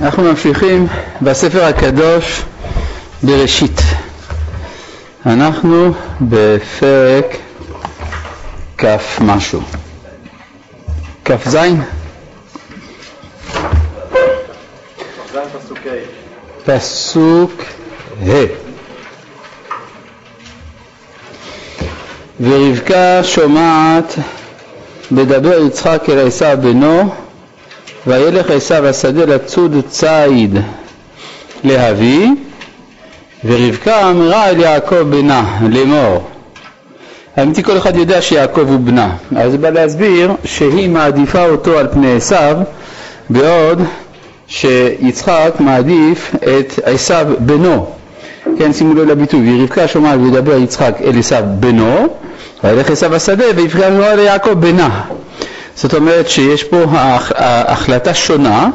אנחנו ממשיכים בספר הקדוש בראשית. אנחנו בפרק כ' משהו. כ"ז? פסוק ה' ורבקה שומעת בדבר יצחק אל עשיו בנו וילך עשיו השדה לצוד ציד להביא ורבקה אמרה אל יעקב בנה לאמור האמיתי כל אחד יודע שיעקב הוא בנה. אז זה בא להסביר שהיא מעדיפה אותו על פני עשיו בעוד שיצחק מעדיף את עשיו בנו. כן שימו לב לביטוי ורבקה שומעת וידבר יצחק אל עשיו בנו וילך עשיו השדה ויבקע אמרה ליעקב בנה זאת אומרת שיש פה החלטה שונה,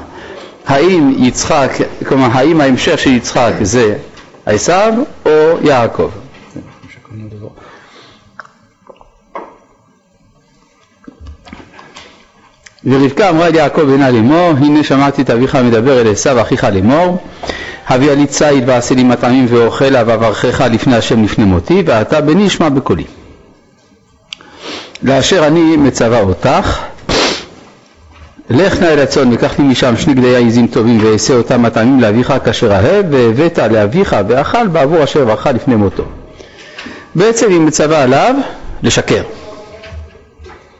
האם יצחק, כלומר האם ההמשך של יצחק זה עשיו או יעקב. ורבקה אמרה אל יעקב בנה לאמור, הנה שמעתי את אביך מדבר אל עשיו אחיך לאמור, הביאה לי ציד ועשה לי מטעמים ואוכלה ואברכך לפני השם לפני מותי, ואתה בני ישמע בקולי. לאשר אני מצווה אותך, לך נא אל הצאן וקח לי משם שני גדי עזים טובים ואעשה אותם מטעמים לאביך כאשר אהב והבאת לאביך ואכל בעבור אשר ברכה לפני מותו. בעצם היא מצווה עליו לשקר,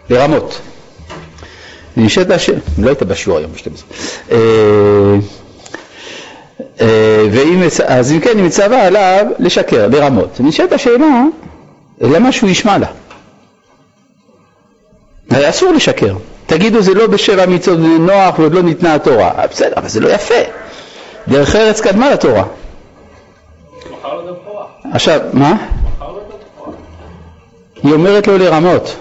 לרמות. נשאלת השאלה, לא היית בשיעור היום ב-12. אה, אז אם כן היא מצווה עליו לשקר, לרמות. נשאלת השאלה, למה שהוא ישמע לה? אסור לשקר. תגידו זה לא בשבע מצוות נוח ועוד לא ניתנה התורה. בסדר, אבל זה לא יפה. דרך ארץ קדמה לתורה. עכשיו, מה? היא אומרת לו לרמות.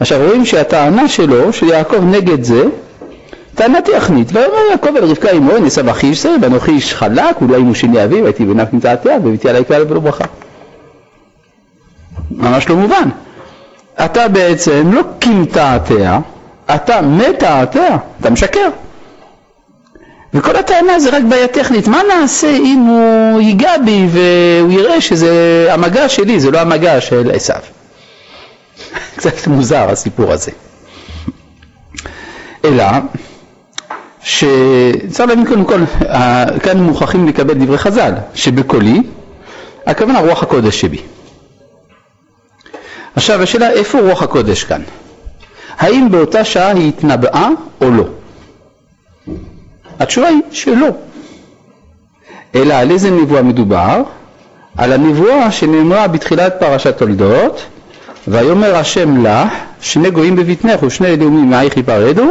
עכשיו רואים שהטענה שלו, של יעקב נגד זה, טענה טכנית. ויאמר יעקב אל רבקה אמו, נשא אחי איש זה, ואנוכי איש חלק, אולי אם הוא שני אביו, הייתי בנף נמצאתיה, וביתי עלי כלל ולא ברכה. ממש לא מובן. אתה בעצם לא קימתעתיה, אתה מתעתע, אתה משקר. וכל הטענה זה רק בעיה טכנית, מה נעשה אם הוא ייגע בי והוא יראה שזה המגע שלי, זה לא המגע של עשיו. קצת מוזר הסיפור הזה. אלא שצריך להבין קודם כל, כאן מוכרחים לקבל דברי חז"ל, שבקולי, הכוונה רוח הקודש שבי. עכשיו השאלה איפה רוח הקודש כאן? האם באותה שעה היא התנבאה או לא? התשובה היא שלא. אלא על איזה נבואה מדובר? על הנבואה שנאמרה בתחילת פרשת תולדות, ויאמר השם לה, שני גויים בבטנך ושני לאומים מעייך יפרדו,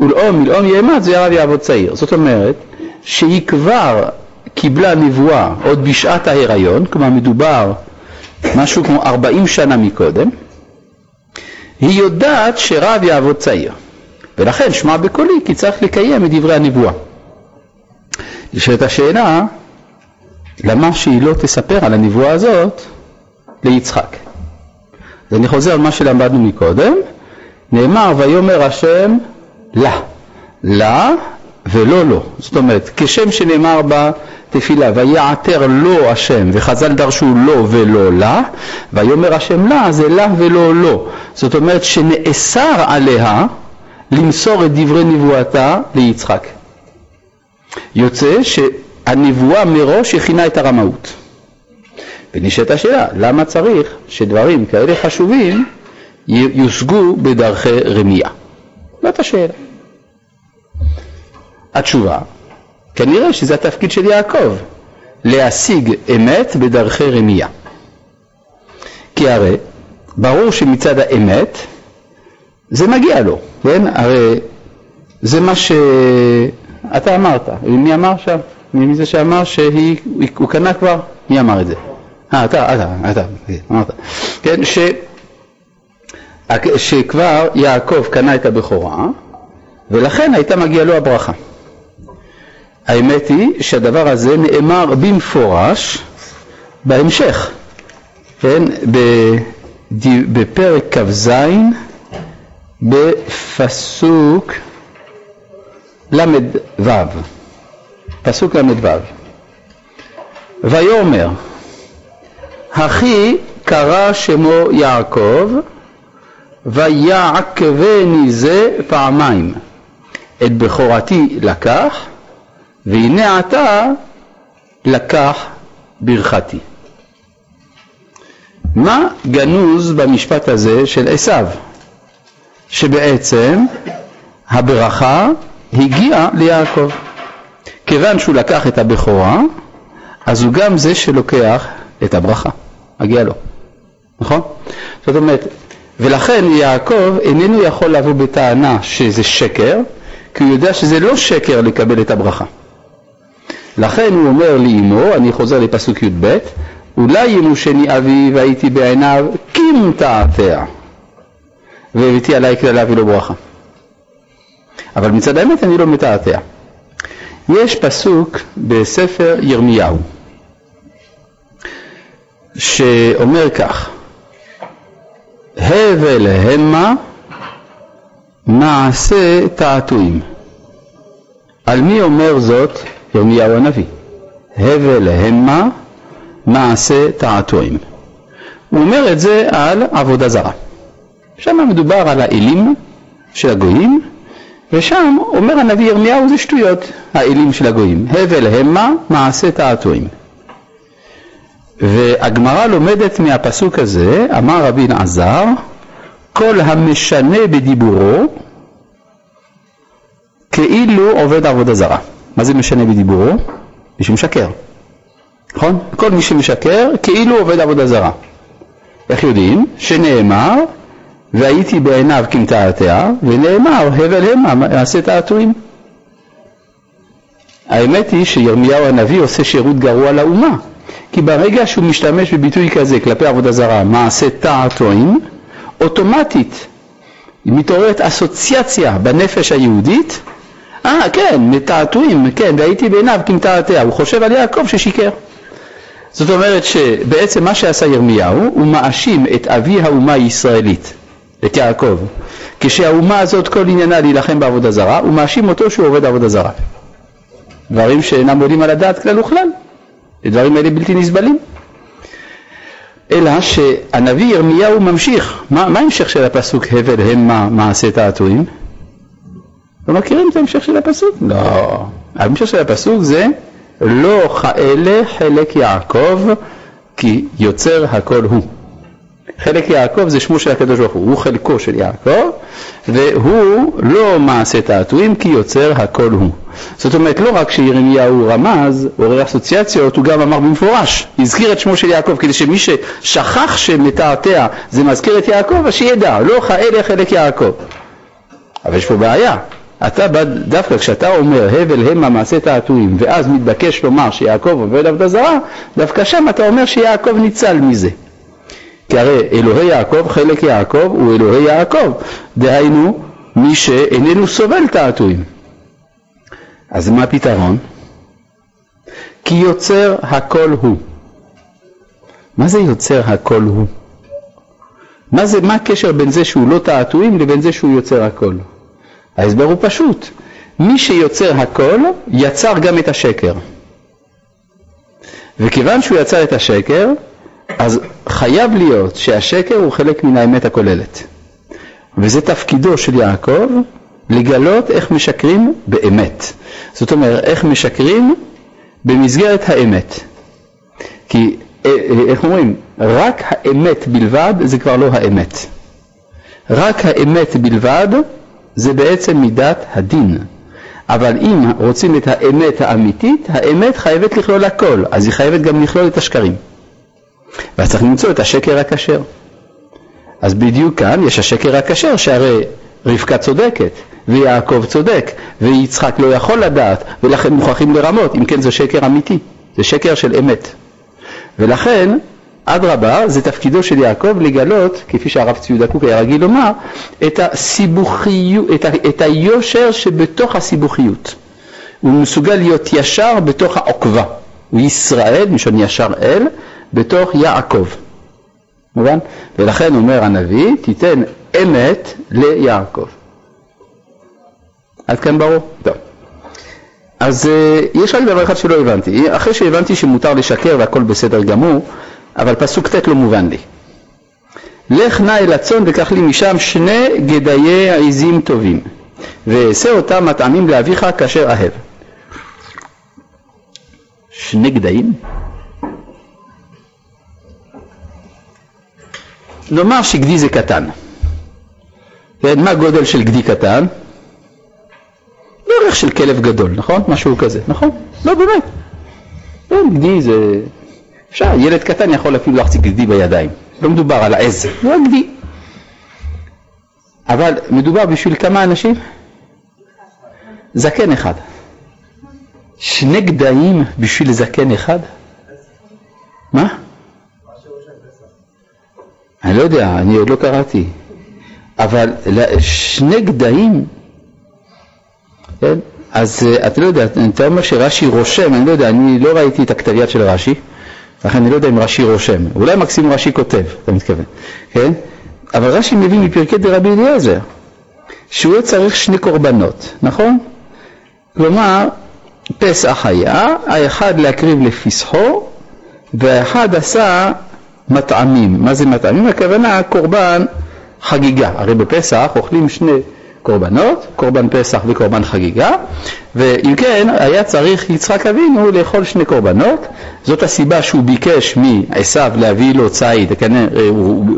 ולאום מלאום יאמץ וירב יעבוד צעיר. זאת אומרת שהיא כבר קיבלה נבואה עוד בשעת ההיריון, כלומר מדובר משהו כמו 40 שנה מקודם, היא יודעת שרב יעבוד צעיר, ולכן שמע בקולי כי צריך לקיים את דברי הנבואה. נשאלת השאלה, למה שהיא לא תספר על הנבואה הזאת ליצחק? אז אני חוזר על מה שלמדנו מקודם, נאמר ויאמר השם לה, לה ולא לו, זאת אומרת כשם שנאמר בה תפילה, ויעתר לו השם, וחז"ל דרשו לו ולא לה, ויאמר השם לה, זה לה ולא לו. זאת אומרת שנאסר עליה למסור את דברי נבואתה ליצחק. יוצא שהנבואה מראש הכינה את הרמאות. ונשאלת השאלה, למה צריך שדברים כאלה חשובים יושגו בדרכי רמייה? זאת השאלה. התשובה, כנראה שזה התפקיד של יעקב, להשיג אמת בדרכי רמייה. כי הרי ברור שמצד האמת זה מגיע לו, כן? הרי זה מה שאתה אמרת, מי אמר שם? מי זה שאמר שהוא קנה כבר? מי אמר את זה? אה, אתה, אתה, אתה, אמרת. כן, ש... שכבר יעקב קנה את הבכורה, ולכן הייתה מגיעה לו הברכה. האמת היא שהדבר הזה נאמר במפורש בהמשך, כן, בפרק כ"ז בפסוק ל"ו, פסוק ל"ו. ויאמר, אחי קרא שמו יעקב, ויעקבני זה פעמיים. את בכורתי לקח, והנה עתה לקח ברכתי. מה גנוז במשפט הזה של עשיו? שבעצם הברכה הגיעה ליעקב. כיוון שהוא לקח את הבכורה, אז הוא גם זה שלוקח את הברכה, מגיע לו, נכון? זאת אומרת, ולכן יעקב איננו יכול לבוא בטענה שזה שקר, כי הוא יודע שזה לא שקר לקבל את הברכה. לכן הוא אומר לאמו, אני חוזר לפסוק י"ב, אולי ימושני אבי והייתי בעיניו כמתעתע, והבאתי עליי כללה ולא ברכה. אבל מצד האמת אני לא מתעתע. יש פסוק בספר ירמיהו שאומר כך: הבל המה מעשה תעתועים. על מי אומר זאת ירמיהו הנביא? הבל המה מעשה תעתועים. הוא אומר את זה על עבודה זרה. שם מדובר על האלים של הגויים, ושם אומר הנביא ירמיהו זה שטויות, האלים של הגויים. הבל המה מעשה תעתועים. והגמרא לומדת מהפסוק הזה, אמר רבי אלעזר, כל המשנה בדיבורו כאילו עובד עבודה זרה. מה זה משנה בדיבורו? מי שמשקר, נכון? כל מי שמשקר כאילו עובד עבודה זרה. איך יודעים? שנאמר, והייתי בעיניו כמתעתע, ונאמר, הבל המה מעשה תעתועים. האמת היא שירמיהו הנביא עושה שירות גרוע לאומה, כי ברגע שהוא משתמש בביטוי כזה כלפי עבודה זרה, מעשה תעתועים, אוטומטית מתעוררת אסוציאציה בנפש היהודית, אה כן, מתעתועים, כן, והייתי בעיניו כמתעתע, הוא חושב על יעקב ששיקר. זאת אומרת שבעצם מה שעשה ירמיהו, הוא מאשים את אבי האומה הישראלית, את יעקב. כשהאומה הזאת כל עניינה להילחם בעבודה זרה, הוא מאשים אותו שהוא עובד עבודה זרה. דברים שאינם עולים על הדעת כלל וכלל. הדברים האלה בלתי נסבלים. אלא שהנביא ירמיהו ממשיך. מה, ההמשך של הפסוק הבל המה מעשה תעתועים? לא מכירים את ההמשך של הפסוק? לא. ההמשך של הפסוק זה לא כאלה חלק יעקב כי יוצר הכל הוא. חלק יעקב זה שמו של הקדוש ברוך הוא, הוא חלקו של יעקב, והוא לא מעשה תעתועים כי יוצר הכל הוא. זאת אומרת, לא רק שירמיהו רמז, עורר אסוציאציות, הוא גם אמר במפורש, הזכיר את שמו של יעקב, כדי שמי ששכח שמתעתע זה מזכיר את יעקב, אז שידע, לא כאלה חלק יעקב. אבל יש פה בעיה, אתה בא, דווקא כשאתה אומר הבל המה מעשה תעתועים, ואז מתבקש לומר שיעקב עובד עבודה זרה, דווקא שם אתה אומר שיעקב ניצל מזה. כי הרי אלוהי יעקב, חלק יעקב הוא אלוהי יעקב, דהיינו מי שאיננו סובל תעתועים. אז מה הפתרון? כי יוצר הכל הוא. מה זה יוצר הכל הוא? מה זה, מה הקשר בין זה שהוא לא תעתועים לבין זה שהוא יוצר הכל? ההסבר הוא פשוט. מי שיוצר הכל, יצר גם את השקר. וכיוון שהוא יצר את השקר, אז חייב להיות שהשקר הוא חלק מן האמת הכוללת. וזה תפקידו של יעקב לגלות איך משקרים באמת. זאת אומרת, איך משקרים במסגרת האמת. כי, אה, אה, איך אומרים, רק האמת בלבד זה כבר לא האמת. רק האמת בלבד זה בעצם מידת הדין. אבל אם רוצים את האמת האמיתית, האמת חייבת לכלול הכל, אז היא חייבת גם לכלול את השקרים. ואז צריך למצוא את השקר הכשר. אז בדיוק כאן יש השקר הכשר, שהרי רבקה צודקת, ויעקב צודק, ויצחק לא יכול לדעת, ולכן מוכרחים לרמות, אם כן זה שקר אמיתי, זה שקר של אמת. ולכן, אדרבה, זה תפקידו של יעקב לגלות, כפי שהרב צבי יהודה קוק היה רגיל לומר, את, את, ה, את היושר שבתוך הסיבוכיות. הוא מסוגל להיות ישר בתוך העוקבה. הוא ישראל, מלשון ישר אל, בתוך יעקב. מובן? ולכן אומר הנביא, תיתן אמת ליעקב. עד כאן ברור? טוב. אז אה, יש רק דבר אחד שלא הבנתי. אחרי שהבנתי שמותר לשקר והכל בסדר גמור, אבל פסוק ט' לא מובן לי. לך נא אל הצאן וקח לי משם שני גדיי עזים טובים, ואעשה אותם מטעמים לאביך כאשר אהב. שני גדיים? נאמר שגדי זה קטן. מה הגודל של גדי קטן? בערך של כלב גדול, נכון? משהו כזה, נכון? לא, באמת. כן, גדי זה... אפשר, ילד קטן יכול אפילו להחזיק גדי בידיים. לא מדובר על זה רק גדי. אבל מדובר בשביל כמה אנשים? זקן אחד. שני גדיים בשביל זקן אחד? מה? אני לא יודע, אני עוד לא קראתי. אבל שני גדיים, כן? אז אה, אתה לא יודע, אתה אומר שרש"י רושם, אני לא יודע, אני לא ראיתי את הכתב יד של רש"י, לכן אני לא יודע אם רש"י רושם, אולי מקסימום רש"י כותב, אתה מתכוון, כן? אבל רש"י מביא מפרקי דרבי אליעזר, שהוא צריך שני קורבנות, נכון? כלומר, פסח היה, האחד להקריב לפסחו, והאחד עשה מטעמים. מה זה מטעמים? הכוונה קורבן חגיגה. הרי בפסח אוכלים שני קורבנות, קורבן פסח וקורבן חגיגה, ואם כן, היה צריך יצחק אבינו לאכול שני קורבנות. זאת הסיבה שהוא ביקש מעשו להביא לו ציד, כנראה הוא, הוא,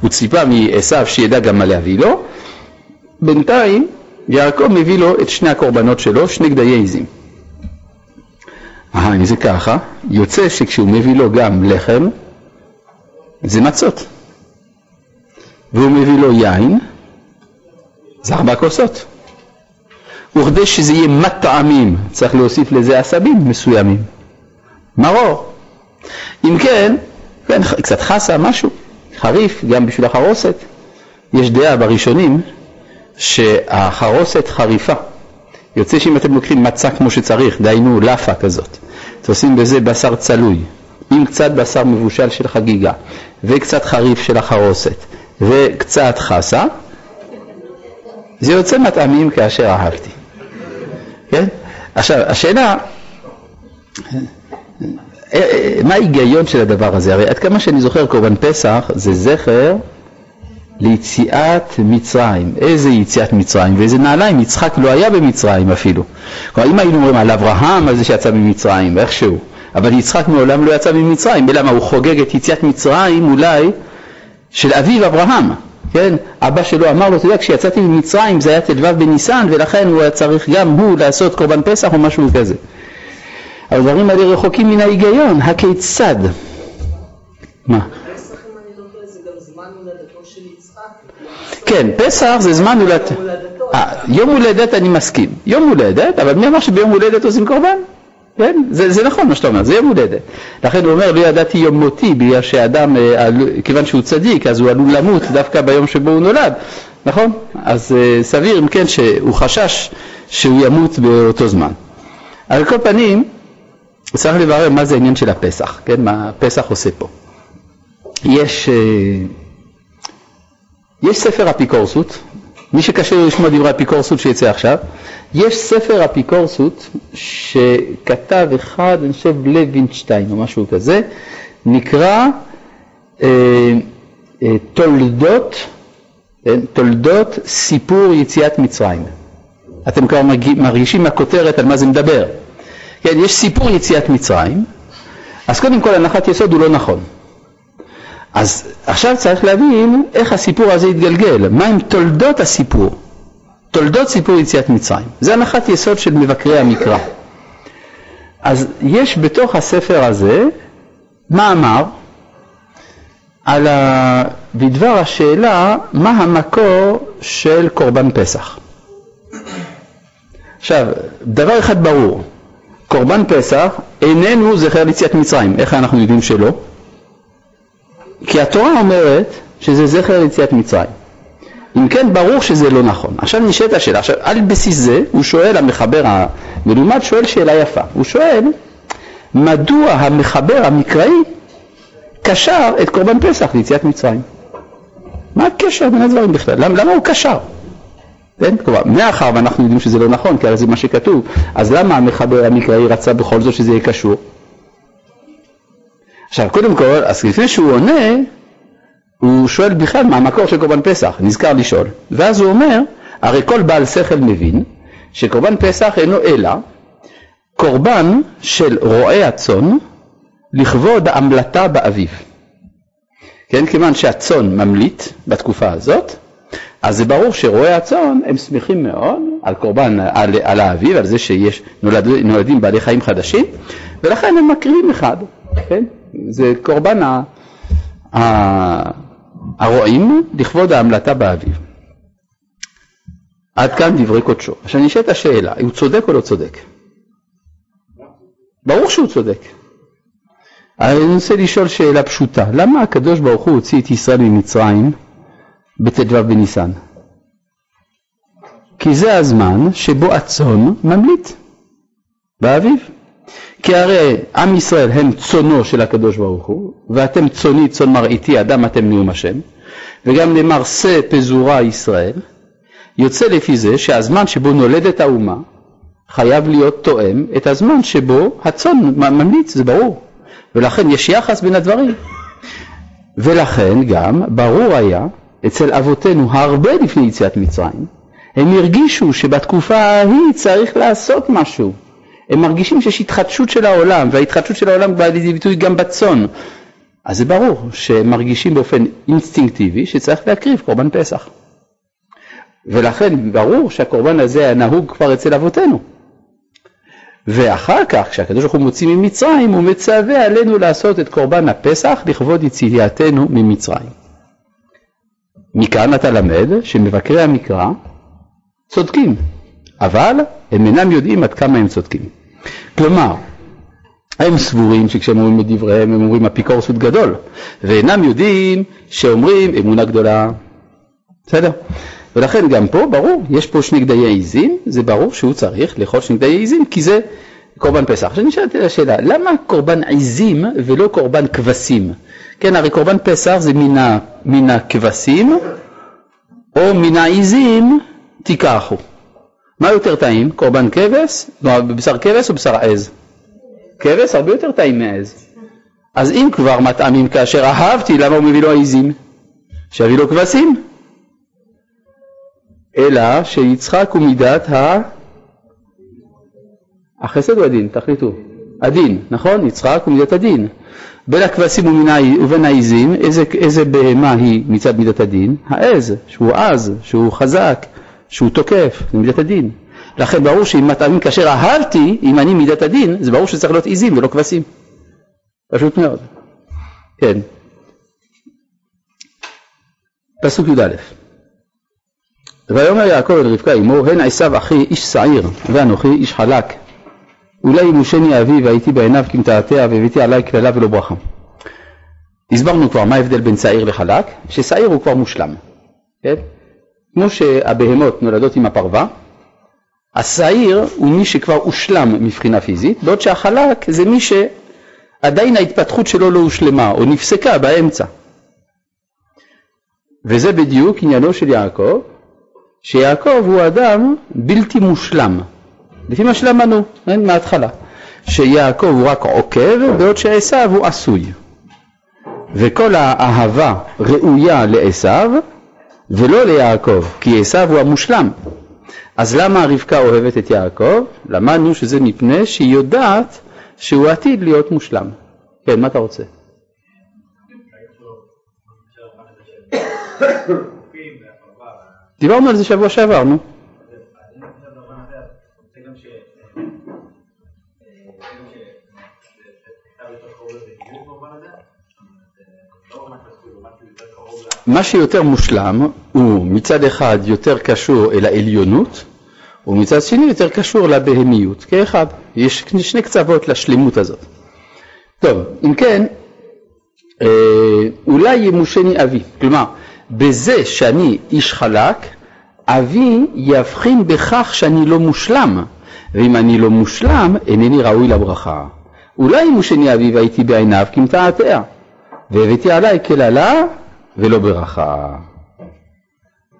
הוא ציפה מעשו שידע גם מה להביא לו. בינתיים יעקב מביא לו את שני הקורבנות שלו, שני גדיי עזים. אה, אם זה ככה, יוצא שכשהוא מביא לו גם לחם, זה מצות. והוא מביא לו יין, זה ארבע כוסות. וכדי שזה יהיה מטעמים, צריך להוסיף לזה עשבים מסוימים. מרור. אם כן, כן, קצת חסה, משהו, חריף, גם בשביל החרוסת. יש דעה בראשונים שהחרוסת חריפה. יוצא שאם אתם לוקחים מצה כמו שצריך, דהיינו לאפה כזאת, תעושים בזה בשר צלוי, עם קצת בשר מבושל של חגיגה, וקצת חריף של החרוסת, וקצת חסה, זה יוצא מטעמים כאשר אהבתי. כן? עכשיו, השאלה, אה, אה, מה ההיגיון של הדבר הזה? הרי עד כמה שאני זוכר, קורבן פסח זה זכר ליציאת מצרים. איזה יציאת מצרים? ואיזה נעליים? יצחק לא היה במצרים אפילו. כלומר, אם היינו אומרים על אברהם, על זה שיצא ממצרים, איכשהו, אבל יצחק מעולם לא יצא ממצרים, אלא מה, הוא חוגג את יציאת מצרים אולי של אביו אברהם. כן? אבא שלו אמר לו, אתה יודע, כשיצאתי ממצרים זה היה ט"ו בניסן ולכן הוא היה צריך גם הוא לעשות קורבן פסח או משהו כזה. הדברים האלה רחוקים מן ההיגיון, הכיצד? מה? כן, פסח זה זמן הולדת... אה, יום הולדת אני מסכים. יום הולדת, אבל מי אמר שביום הולדת עושים קורבן? כן, זה, זה נכון מה שאתה אומר, זה יום הולדת. לכן הוא אומר, לא ידעתי יום מותי, בגלל שאדם, אה, כיוון שהוא צדיק, אז הוא עלול למות דווקא ביום שבו הוא נולד, נכון? אז אה, סביר, אם כן, שהוא חשש שהוא ימות באותו זמן. על כל פנים, צריך לברר מה זה העניין של הפסח, כן, מה פסח עושה פה. יש, יש ספר אפיקורסות, מי שקשה לו לשמוע דברי אפיקורסות שיצא עכשיו, יש ספר אפיקורסות שכתב אחד, אני חושב לוינשטיין או משהו כזה, נקרא אה, אה, תולדות, אה, תולדות סיפור יציאת מצרים. אתם כבר מרגישים מהכותרת על מה זה מדבר. כן, יש סיפור יציאת מצרים, אז קודם כל הנחת יסוד הוא לא נכון. אז עכשיו צריך להבין איך הסיפור הזה יתגלגל, מהם תולדות הסיפור, תולדות סיפור יציאת מצרים. זה הנחת יסוד של מבקרי המקרא. אז יש בתוך הספר הזה מאמר על ה... בדבר השאלה מה המקור של קורבן פסח. עכשיו, דבר אחד ברור, קורבן פסח איננו זכר ליציאת מצרים. איך אנחנו יודעים שלא? כי התורה אומרת שזה זכר ליציאת מצרים. אם כן, ברור שזה לא נכון. עכשיו נשאלת השאלה, עכשיו על בסיס זה הוא שואל, המחבר המלומד שואל שאלה יפה. הוא שואל, מדוע המחבר המקראי קשר את קורבן פסח ליציאת מצרים? מה הקשר בין הדברים בכלל? למה, למה הוא קשר? כן? כלומר, מאחר ואנחנו יודעים שזה לא נכון, כי הרי זה מה שכתוב, אז למה המחבר המקראי רצה בכל זאת שזה יהיה קשור? עכשיו, קודם כל, אז לפני שהוא עונה, הוא שואל בכלל מה המקור של קורבן פסח, נזכר לשאול. ואז הוא אומר, הרי כל בעל שכל מבין שקורבן פסח אינו אלא קורבן של רועי הצאן לכבוד המלטה באביב. כן, כיוון שהצאן ממליט בתקופה הזאת, אז זה ברור שרועי הצאן הם שמחים מאוד על קורבן, על, על האביב, על זה שיש נולד, נולדים בעלי חיים חדשים, ולכן הם מקריבים אחד, כן? זה קורבן ה, ה, הרועים לכבוד ההמלטה באביב. עד כאן דברי קודשו. עכשיו נשאלת השאלה, הוא צודק או לא צודק? ברור שהוא צודק. אני רוצה לשאול שאלה פשוטה, למה הקדוש ברוך הוא הוציא את ישראל ממצרים בט"ו בניסן? כי זה הזמן שבו הצאן ממליט, באביב. כי הרי עם ישראל הם צונו של הקדוש ברוך הוא, ואתם צוני צאן מרעיתי אדם אתם נאום השם, וגם נאמר שא פזורה ישראל, יוצא לפי זה שהזמן שבו נולדת האומה חייב להיות תואם את הזמן שבו הצאן ממליץ, זה ברור. ולכן יש יחס בין הדברים. ולכן גם ברור היה אצל אבותינו הרבה לפני יציאת מצרים, הם הרגישו שבתקופה ההיא צריך לעשות משהו. הם מרגישים שיש התחדשות של העולם, וההתחדשות של העולם באה לידי ביטוי גם בצאן. אז זה ברור שהם מרגישים באופן אינסטינקטיבי שצריך להקריב קורבן פסח. ולכן ברור שהקורבן הזה היה נהוג כבר אצל אבותינו. ואחר כך, כשהקדוש ברוך הוא מוציא ממצרים, הוא מצווה עלינו לעשות את קורבן הפסח לכבוד יציאתנו ממצרים. מכאן אתה למד שמבקרי המקרא צודקים, אבל הם אינם יודעים עד כמה הם צודקים. כלומר, הם סבורים שכשהם אומרים את דבריהם הם אומרים אפיקורסות גדול, ואינם יודעים שאומרים אמונה גדולה. בסדר? ולכן גם פה ברור, יש פה שני גדיי עיזים, זה ברור שהוא צריך לאכול שני גדיי עיזים כי זה קורבן פסח. עכשיו נשאלת השאלה, למה קורבן עיזים ולא קורבן כבשים? כן, הרי קורבן פסח זה מן הכבשים או מן העיזים תיקחו. מה יותר טעים, קורבן כבש, לא, בשר כבש או בשר עז? כבש הרבה יותר טעים מעז. אז אם כבר מטעמים כאשר אהבתי, למה הוא מביא לו עיזים? שיביא לו כבשים. אלא שיצחק הוא מידת ה... החסד או הדין? תחליטו. הדין, נכון? יצחק הוא מידת הדין. בין הכבשים ובין העיזים, איזה, איזה בהמה היא מצד מידת הדין? העז, שהוא עז, שהוא חזק, שהוא תוקף, זה מידת הדין. לכן ברור שאם מטעמים כאשר אהבתי, אם אני מידת הדין, זה ברור שצריך להיות עיזים ולא כבשים. פשוט מאוד. כן. פסוק י"א ויאמר יעקב אל רבקה אמו, הן עשיו אחי איש שעיר, ואנוכי איש חלק. אולי ימושני אבי והייתי בעיניו כמתעתע והבאתי עלי קללה ולא ברכה. הסברנו כבר מה ההבדל בין שעיר לחלק, ששעיר הוא כבר מושלם. כן? כמו שהבהמות נולדות עם הפרווה, השעיר הוא מי שכבר הושלם מבחינה פיזית, בעוד שהחלק זה מי שעדיין ההתפתחות שלו לא הושלמה או נפסקה באמצע. וזה בדיוק עניינו של יעקב, שיעקב הוא אדם בלתי מושלם, לפי מה שלמדנו כן, מההתחלה, שיעקב הוא רק עוקב בעוד שעשו הוא עשוי. וכל האהבה ראויה לעשו ולא ליעקב, כי עשו הוא המושלם. אז למה רבקה אוהבת את יעקב? למדנו שזה מפני שהיא יודעת שהוא עתיד להיות מושלם. כן, מה אתה רוצה? דיברנו על זה שבוע שעבר, נו. מה שיותר מושלם הוא מצד אחד יותר קשור אל העליונות ומצד שני יותר קשור לבהמיות, כאחד. יש שני קצוות לשלמות הזאת. טוב, אם כן, אה, אולי ימושני אבי, כלומר בזה שאני איש חלק, אבי יבחין בכך שאני לא מושלם, ואם אני לא מושלם, אינני ראוי לברכה. אולי אם הוא שני אבי והייתי בעיניו מתעתע, והבאתי עליי קללה ולא ברכה.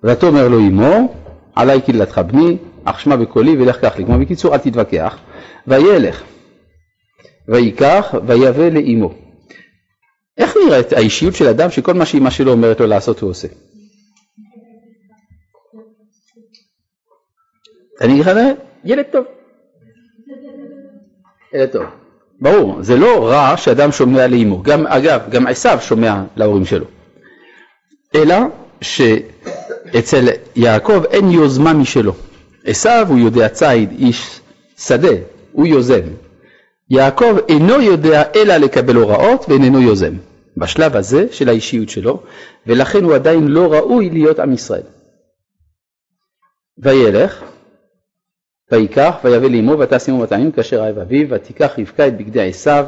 ותאמר לו אמו, עלי קהילתך בני, אך שמע בקולי ולך קח לי. כלומר בקיצור אל תתווכח, וילך, ויקח, ויבא לאמו. איך נראית האישיות של אדם שכל מה שאימא שלו אומרת לו לעשות הוא עושה? אני אגיד לך, ילד טוב. ילד טוב. ברור, זה לא רע שאדם שומע לאמו. גם, אגב, גם עשיו שומע להורים שלו. אלא שאצל יעקב אין יוזמה משלו. עשיו הוא יודע ציד, איש שדה, הוא יוזם. יעקב אינו יודע אלא לקבל הוראות ואיננו יוזם. בשלב הזה של האישיות שלו, ולכן הוא עדיין לא ראוי להיות עם ישראל. וילך, ויקח, ויבא לאמו, ותעש עמו מטעמים כאשר אהב אביו, ותיקח רבקה את בגדי עשיו,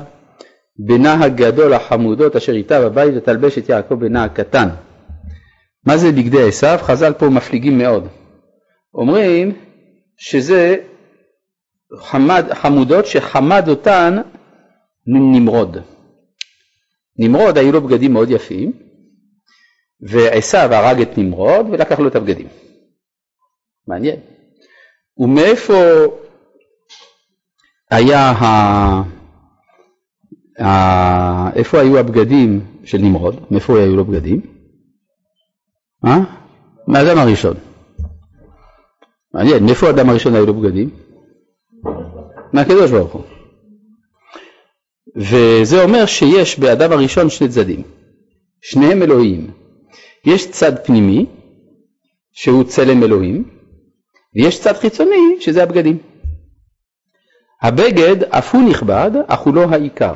בנה הגדול החמודות אשר איתה בבית, ותלבש את יעקב בנה הקטן. מה זה בגדי עשיו? חז"ל פה מפליגים מאוד. אומרים שזה חמד, חמודות שחמד אותן נמרוד. נמרוד היו לו בגדים מאוד יפים, ועשיו הרג את נמרוד ולקח לו את הבגדים. מעניין. ומאיפה היה ה... ה... איפה היו הבגדים של נמרוד? מאיפה היו לו בגדים? מה? מהאדם הראשון. מעניין, מאיפה האדם הראשון היו לו בגדים? מהקדוש ברוך הוא. וזה אומר שיש באדם הראשון שני צדדים, שניהם אלוהים. יש צד פנימי, שהוא צלם אלוהים, ויש צד חיצוני, שזה הבגדים. הבגד אף הוא נכבד, אך הוא לא העיקר.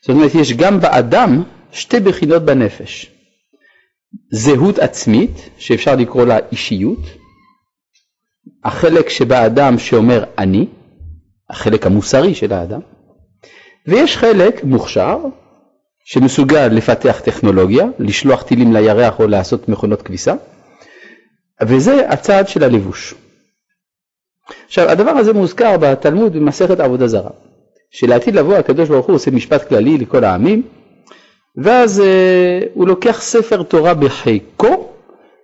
זאת אומרת, יש גם באדם שתי בחינות בנפש. זהות עצמית, שאפשר לקרוא לה אישיות, החלק שבאדם שאומר אני, החלק המוסרי של האדם, ויש חלק מוכשר שמסוגל לפתח טכנולוגיה, לשלוח טילים לירח או לעשות מכונות כביסה, וזה הצד של הלבוש. עכשיו הדבר הזה מוזכר בתלמוד במסכת עבודה זרה, שלעתיד לבוא הקדוש ברוך הוא עושה משפט כללי לכל העמים, ואז אה, הוא לוקח ספר תורה בחיקו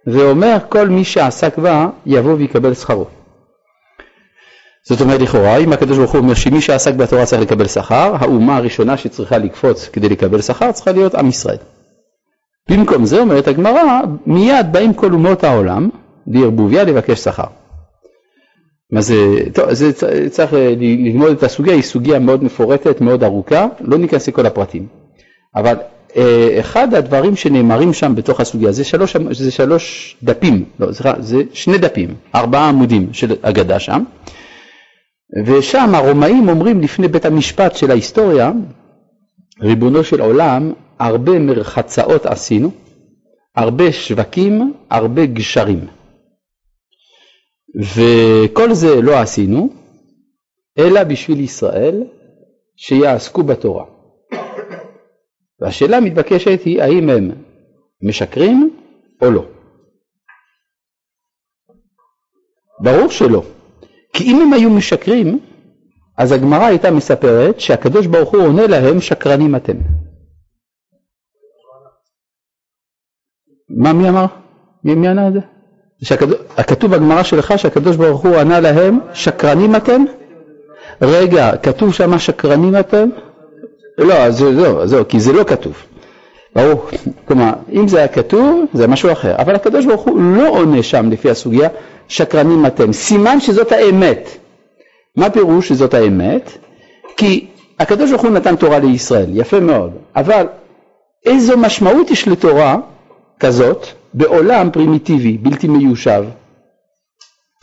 ואומר כל מי שעסק בה יבוא ויקבל שכרו. זאת אומרת לכאורה אם הקדוש ברוך הוא אומר שמי שעסק בתורה צריך לקבל שכר, האומה הראשונה שצריכה לקפוץ כדי לקבל שכר צריכה להיות עם ישראל. במקום זה אומרת הגמרא מיד באים כל אומות העולם לערבוביה לבקש שכר. מה זה, טוב, זה צריך ללמוד את הסוגיה, היא סוגיה מאוד מפורטת, מאוד ארוכה, לא ניכנס לכל הפרטים. אבל אה, אחד הדברים שנאמרים שם בתוך הסוגיה זה שלוש, זה שלוש דפים, לא, זה, זה שני דפים, ארבעה עמודים של אגדה שם, ושם הרומאים אומרים לפני בית המשפט של ההיסטוריה, ריבונו של עולם, הרבה מרחצאות עשינו, הרבה שווקים, הרבה גשרים. וכל זה לא עשינו, אלא בשביל ישראל שיעסקו בתורה. והשאלה המתבקשת היא האם הם משקרים או לא. ברור שלא. כי אם הם היו משקרים, אז הגמרא הייתה מספרת שהקדוש ברוך הוא עונה להם שקרנים אתם. מה מי אמר? מי, מי ענה את זה? כתוב בגמרא שלך שהקדוש ברוך הוא ענה להם שקרנים אתם? רגע, כתוב שם שקרנים אתם? לא, זה לא, זהו, כי זה לא כתוב. ברור. כלומר, אם זה היה כתוב, זה משהו אחר. אבל הקדוש ברוך הוא לא עונה שם לפי הסוגיה, שקרנים אתם. סימן שזאת האמת. מה פירוש שזאת האמת? כי הקדוש ברוך הוא נתן תורה לישראל, יפה מאוד, אבל איזו משמעות יש לתורה כזאת בעולם פרימיטיבי, בלתי מיושב?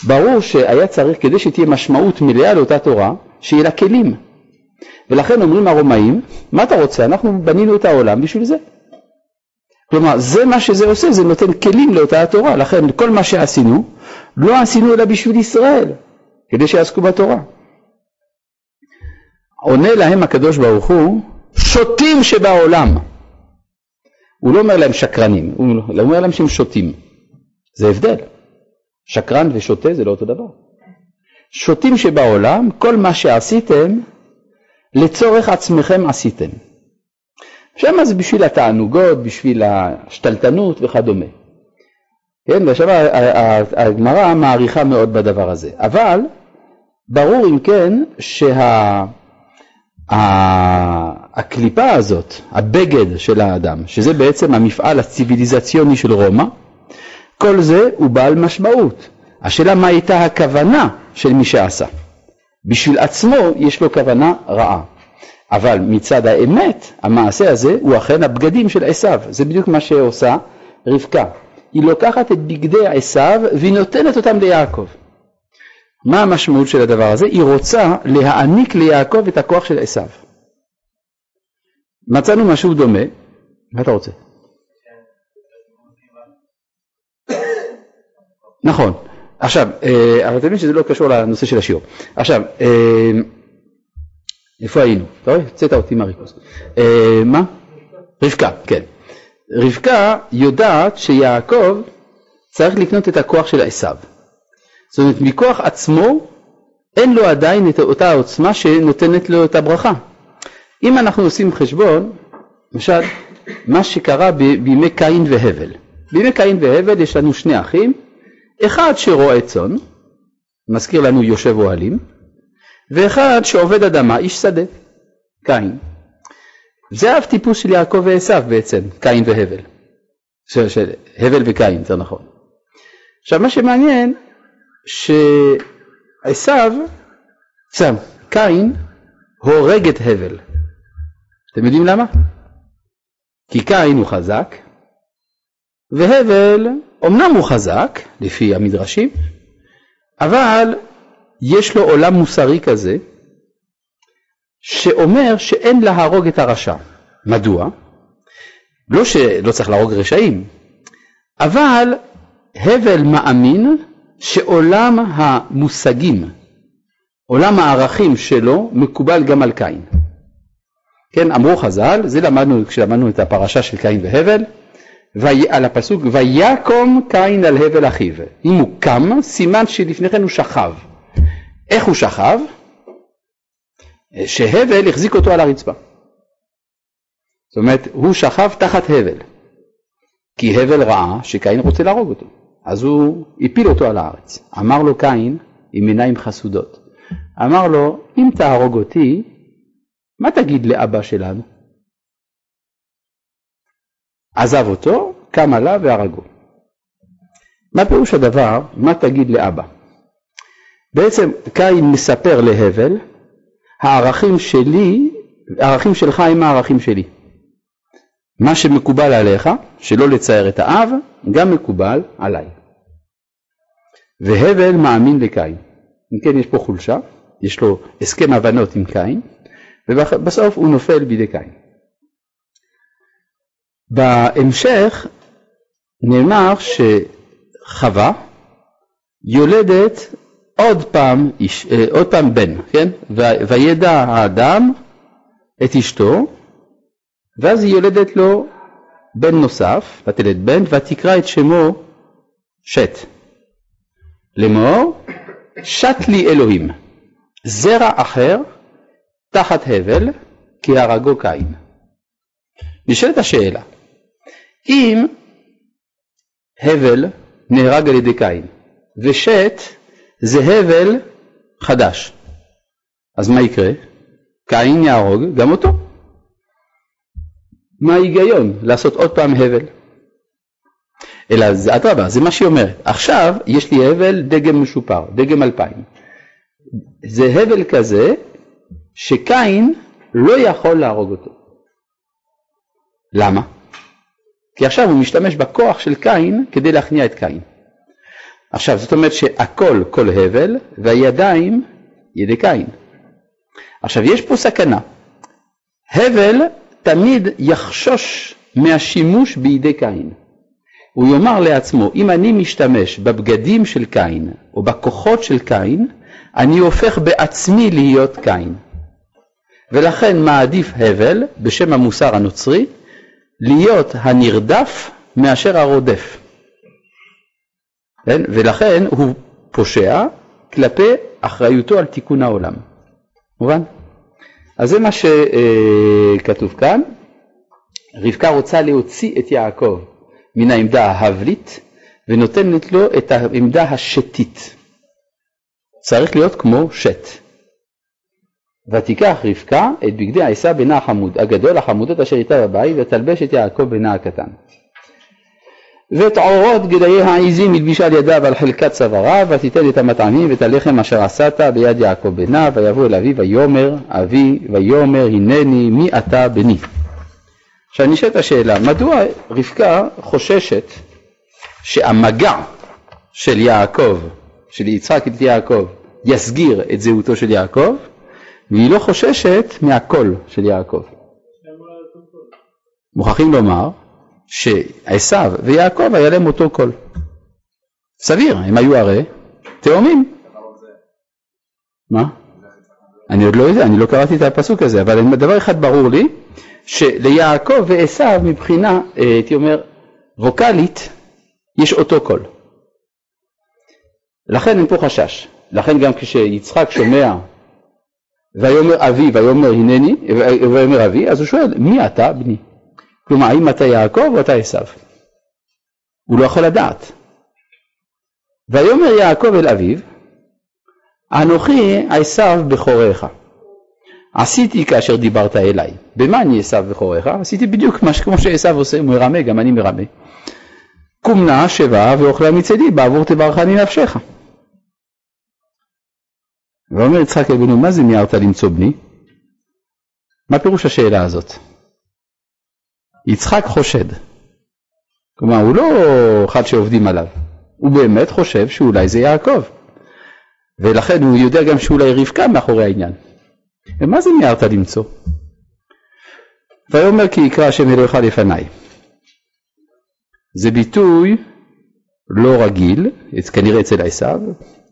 ברור שהיה צריך, כדי שתהיה משמעות מלאה לאותה תורה, שיהיה לה כלים. ולכן אומרים הרומאים, מה אתה רוצה? אנחנו בנינו את העולם בשביל זה. כלומר, זה מה שזה עושה, זה נותן כלים לאותה התורה. לכן כל מה שעשינו, לא עשינו אלא בשביל ישראל, כדי שיעסקו בתורה. עונה להם הקדוש ברוך הוא, שוטים שבעולם. הוא לא אומר להם שקרנים, הוא אומר להם שהם שוטים. זה הבדל. שקרן ושוטה זה לא אותו דבר. שוטים שבעולם, כל מה שעשיתם, לצורך עצמכם עשיתם. שמה זה בשביל התענוגות, בשביל השתלטנות וכדומה. כן, ועכשיו הגמרא מעריכה מאוד בדבר הזה. אבל ברור אם כן שהקליפה שה, הזאת, הבגד של האדם, שזה בעצם המפעל הציוויליזציוני של רומא, כל זה הוא בעל משמעות. השאלה מה הייתה הכוונה של מי שעשה. בשביל עצמו יש לו כוונה רעה. אבל מצד האמת, המעשה הזה הוא אכן הבגדים של עשיו. זה בדיוק מה שעושה רבקה. היא לוקחת את בגדי עשיו והיא נותנת אותם ליעקב. מה המשמעות של הדבר הזה? היא רוצה להעניק ליעקב את הכוח של עשיו. מצאנו משהו דומה, מה אתה רוצה? נכון, עכשיו, אה, אבל תבין שזה לא קשור לנושא של השיעור. עכשיו, אה, איפה היינו? אתה רואה? הוצאת אותי מהריכוז. אה, מה? רבקה, כן. רבקה יודעת שיעקב צריך לקנות את הכוח של עשיו. זאת אומרת, מכוח עצמו אין לו עדיין את אותה עוצמה שנותנת לו את הברכה. אם אנחנו עושים חשבון, למשל, מה שקרה בימי קין והבל. בימי קין והבל יש לנו שני אחים, אחד שרועה צאן, מזכיר לנו יושב אוהלים, ואחד שעובד אדמה, איש שדה, קין. זה אב טיפוס של יעקב ועשיו בעצם, קין והבל. של, של הבל וקין, יותר נכון. עכשיו מה שמעניין, שעשיו, סתם, קין הורג את הבל. אתם יודעים למה? כי קין הוא חזק, והבל אמנם הוא חזק, לפי המדרשים, אבל יש לו עולם מוסרי כזה, שאומר שאין להרוג את הרשע. מדוע? לא שלא צריך להרוג רשעים, אבל הבל מאמין שעולם המושגים, עולם הערכים שלו, מקובל גם על קין. כן, אמרו חז"ל, זה למדנו כשלמדנו את הפרשה של קין והבל, על הפסוק ויקום קין על הבל אחיו. אם הוא קם, סימן שלפני כן הוא שכב. איך הוא שכב? שהבל החזיק אותו על הרצפה. זאת אומרת, הוא שכב תחת הבל. כי הבל ראה שקין רוצה להרוג אותו. אז הוא הפיל אותו על הארץ. אמר לו קין עם עיניים חסודות. אמר לו, אם תהרוג אותי, מה תגיד לאבא שלנו? עזב אותו, קם עליו והרגו. מה פירוש הדבר, מה תגיד לאבא? בעצם קין מספר להבל, הערכים שלי, הערכים שלך הם הערכים שלי. מה שמקובל עליך, שלא לצייר את האב, גם מקובל עליי. והבל מאמין לקין. אם כן יש פה חולשה, יש לו הסכם הבנות עם קין, ובסוף הוא נופל בידי קין. בהמשך נאמר שחווה יולדת עוד פעם, איש, אה, עוד פעם בן, כן? וידע האדם את אשתו, ואז היא יולדת לו בן נוסף, ותלד בן, ותקרא את שמו שת. לאמור, שת לי אלוהים, זרע אחר תחת הבל, כי הרגו קין. נשאלת השאלה, אם הבל נהרג על ידי קין ושת זה הבל חדש, אז מה יקרה? קין יהרוג גם אותו. מה ההיגיון לעשות עוד פעם הבל? אלא זה אדרבה, זה מה שהיא אומרת. עכשיו יש לי הבל דגם משופר, דגם אלפיים. זה הבל כזה שקין לא יכול להרוג אותו. למה? כי עכשיו הוא משתמש בכוח של קין כדי להכניע את קין. עכשיו זאת אומרת שהכל כל הבל והידיים ידי קין. עכשיו יש פה סכנה. הבל תמיד יחשוש מהשימוש בידי קין. הוא יאמר לעצמו, אם אני משתמש בבגדים של קין או בכוחות של קין, אני הופך בעצמי להיות קין. ולכן מעדיף הבל, בשם המוסר הנוצרי, להיות הנרדף מאשר הרודף. כן? ולכן הוא פושע כלפי אחריותו על תיקון העולם. מובן? אז זה מה שכתוב כאן. רבקה רוצה להוציא את יעקב מן העמדה ההבלית ונותנת לו את העמדה השתית. צריך להיות כמו שת. ותיקח רבקה את בגדי עשה בנה החמוד, הגדול החמודות אשר איתה בבית, ותלבש את יעקב בנה הקטן. ואת עורות גדיי העזים הלבישה על ידיו על חלקת צוואריו, ותיתן את המטעמים ואת הלחם אשר עשת ביד יעקב בנה, ויבוא אל אבי ויאמר אבי ויאמר הנני מי אתה בני. עכשיו נשאלת השאלה, מדוע רבקה חוששת שהמגע של יעקב, של יצחק את יעקב, יסגיר את זהותו של יעקב, והיא לא חוששת מהקול של יעקב. מוכרחים לומר שעשו ויעקב היה להם אותו קול. סביר, הם היו הרי תאומים. מה? אני עוד לא יודע, אני לא קראתי את הפסוק הזה, אבל דבר אחד ברור לי, שליעקב ועשו מבחינה, אה, הייתי אומר, ווקאלית, יש אותו קול. לכן אין פה חשש. לכן גם כשיצחק שומע ויאמר אבי ויאמר הנני, ויאמר אבי, אז הוא שואל, מי אתה בני? כלומר, האם אתה יעקב או אתה עשיו? הוא לא יכול לדעת. ויאמר יעקב אל אביו, אנוכי עשיו בכוריך. עשיתי כאשר דיברת אליי. במה אני עשיו בכוריך? עשיתי בדיוק מה כמו שעשיו עושה, הוא מרמה, גם אני מרמה. קום נא שבה ואוכלה מצדי, בעבור תברכני נפשך. ואומר יצחק אבינו, מה זה מיהרת למצוא בני? מה פירוש השאלה הזאת? יצחק חושד. כלומר, הוא לא אחד שעובדים עליו, הוא באמת חושב שאולי זה יעקב. ולכן הוא יודע גם שאולי רבקה מאחורי העניין. ומה זה מיהרת למצוא? ויאמר כי יקרא השם אלוהיך לפניי. זה ביטוי לא רגיל, כנראה אצל עשיו,